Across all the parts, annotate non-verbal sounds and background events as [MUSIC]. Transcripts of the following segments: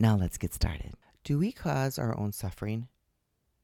Now let's get started. Do we cause our own suffering?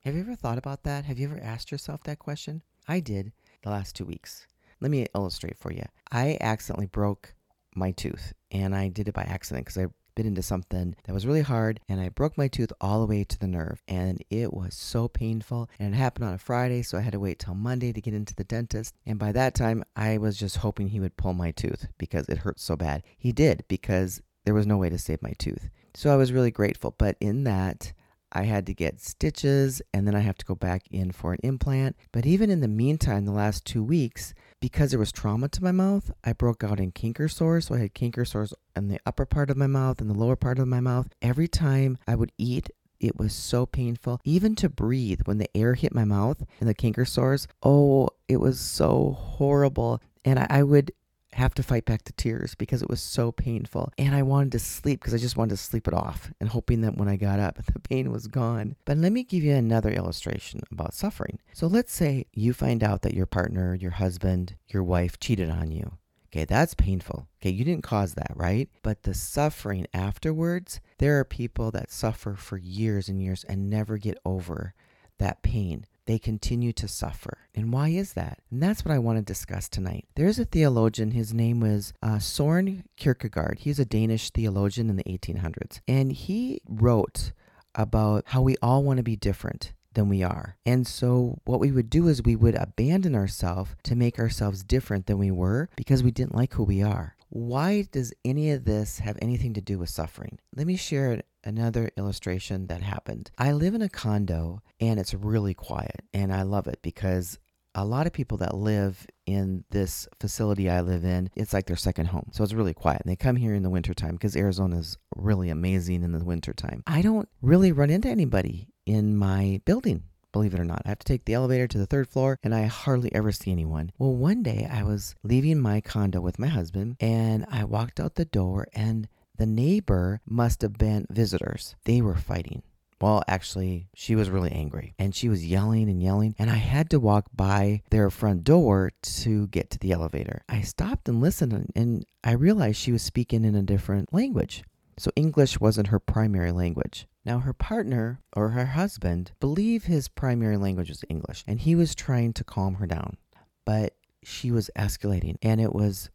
Have you ever thought about that? Have you ever asked yourself that question? I did the last two weeks. Let me illustrate for you. I accidentally broke my tooth, and I did it by accident because I bit into something that was really hard and I broke my tooth all the way to the nerve and it was so painful and it happened on a Friday so I had to wait till Monday to get into the dentist and by that time I was just hoping he would pull my tooth because it hurt so bad. He did because there was no way to save my tooth. So I was really grateful. But in that, I had to get stitches and then I have to go back in for an implant. But even in the meantime, the last two weeks, because there was trauma to my mouth, I broke out in canker sores. So I had canker sores in the upper part of my mouth and the lower part of my mouth. Every time I would eat, it was so painful. Even to breathe when the air hit my mouth and the canker sores, oh, it was so horrible. And I, I would have to fight back the tears because it was so painful. And I wanted to sleep because I just wanted to sleep it off and hoping that when I got up, [LAUGHS] the pain was gone. But let me give you another illustration about suffering. So let's say you find out that your partner, your husband, your wife cheated on you. Okay, that's painful. Okay, you didn't cause that, right? But the suffering afterwards, there are people that suffer for years and years and never get over that pain they continue to suffer. And why is that? And that's what I want to discuss tonight. There's a theologian, his name was uh, Soren Kierkegaard. He's a Danish theologian in the 1800s. And he wrote about how we all want to be different than we are. And so, what we would do is we would abandon ourselves to make ourselves different than we were because we didn't like who we are. Why does any of this have anything to do with suffering? Let me share another illustration that happened. I live in a condo and it's really quiet, and I love it because a lot of people that live in this facility I live in, it's like their second home. So it's really quiet. And they come here in the wintertime because Arizona is really amazing in the wintertime. I don't really run into anybody in my building. Believe it or not, I have to take the elevator to the third floor and I hardly ever see anyone. Well, one day I was leaving my condo with my husband and I walked out the door and the neighbor must have been visitors. They were fighting. Well, actually, she was really angry and she was yelling and yelling, and I had to walk by their front door to get to the elevator. I stopped and listened, and I realized she was speaking in a different language. So, English wasn't her primary language. Now, her partner or her husband believed his primary language was English, and he was trying to calm her down. But she was escalating, and it was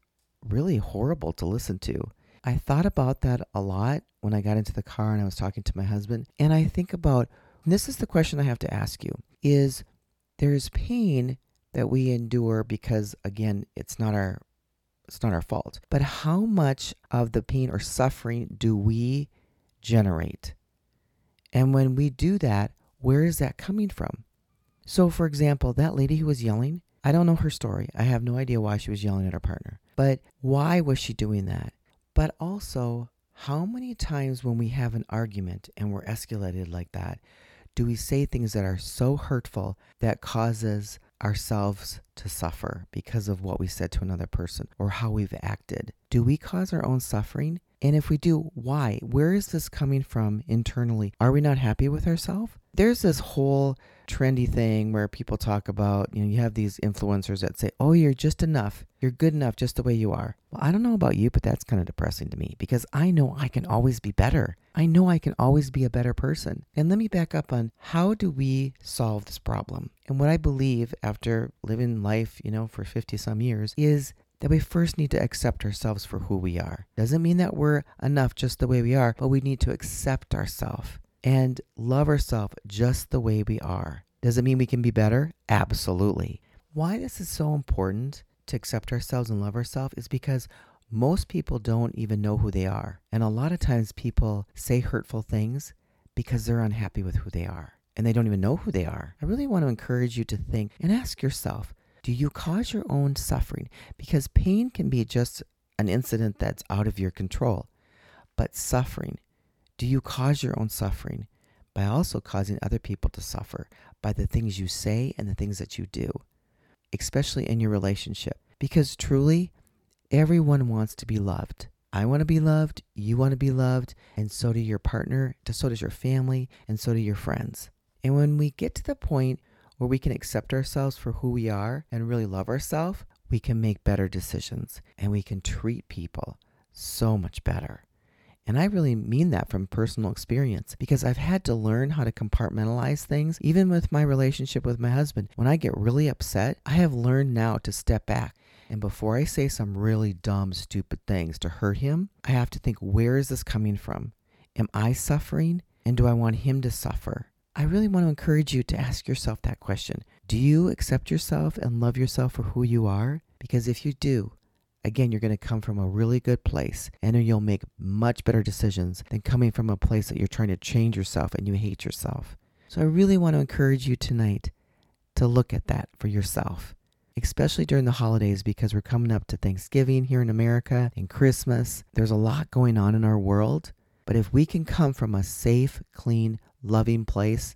really horrible to listen to. I thought about that a lot when I got into the car and I was talking to my husband. And I think about this is the question I have to ask you is there's pain that we endure because again, it's not our it's not our fault. But how much of the pain or suffering do we generate? And when we do that, where is that coming from? So, for example, that lady who was yelling, I don't know her story. I have no idea why she was yelling at her partner. But why was she doing that? But also, how many times when we have an argument and we're escalated like that, do we say things that are so hurtful that causes ourselves to suffer because of what we said to another person or how we've acted? Do we cause our own suffering? And if we do, why? Where is this coming from internally? Are we not happy with ourselves? There's this whole trendy thing where people talk about, you know, you have these influencers that say, oh, you're just enough. You're good enough just the way you are. Well, I don't know about you, but that's kind of depressing to me because I know I can always be better. I know I can always be a better person. And let me back up on how do we solve this problem? And what I believe after living life, you know, for 50 some years is that we first need to accept ourselves for who we are. Doesn't mean that we're enough just the way we are, but we need to accept ourselves and love ourselves just the way we are. Does it mean we can be better? Absolutely. Why this is so important to accept ourselves and love ourselves is because most people don't even know who they are. And a lot of times people say hurtful things because they're unhappy with who they are and they don't even know who they are. I really want to encourage you to think and ask yourself do you cause your own suffering? Because pain can be just an incident that's out of your control. But suffering, Do you cause your own suffering by also causing other people to suffer by the things you say and the things that you do, especially in your relationship? Because truly, everyone wants to be loved. I want to be loved, you want to be loved, and so do your partner, so does your family, and so do your friends. And when we get to the point where we can accept ourselves for who we are and really love ourselves, we can make better decisions and we can treat people so much better. And I really mean that from personal experience because I've had to learn how to compartmentalize things, even with my relationship with my husband. When I get really upset, I have learned now to step back. And before I say some really dumb, stupid things to hurt him, I have to think where is this coming from? Am I suffering? And do I want him to suffer? I really want to encourage you to ask yourself that question Do you accept yourself and love yourself for who you are? Because if you do, again, you're going to come from a really good place and you'll make much better decisions than coming from a place that you're trying to change yourself and you hate yourself. So I really want to encourage you tonight to look at that for yourself, especially during the holidays because we're coming up to Thanksgiving here in America and Christmas. There's a lot going on in our world. But if we can come from a safe, clean, loving place,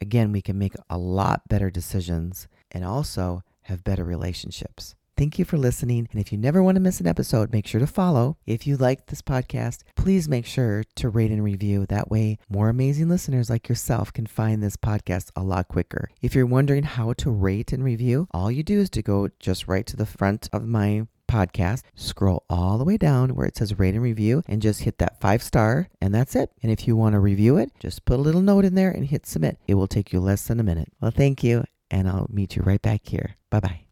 again, we can make a lot better decisions and also have better relationships. Thank you for listening. And if you never want to miss an episode, make sure to follow. If you like this podcast, please make sure to rate and review. That way, more amazing listeners like yourself can find this podcast a lot quicker. If you're wondering how to rate and review, all you do is to go just right to the front of my podcast, scroll all the way down where it says rate and review, and just hit that five star, and that's it. And if you want to review it, just put a little note in there and hit submit. It will take you less than a minute. Well, thank you, and I'll meet you right back here. Bye bye.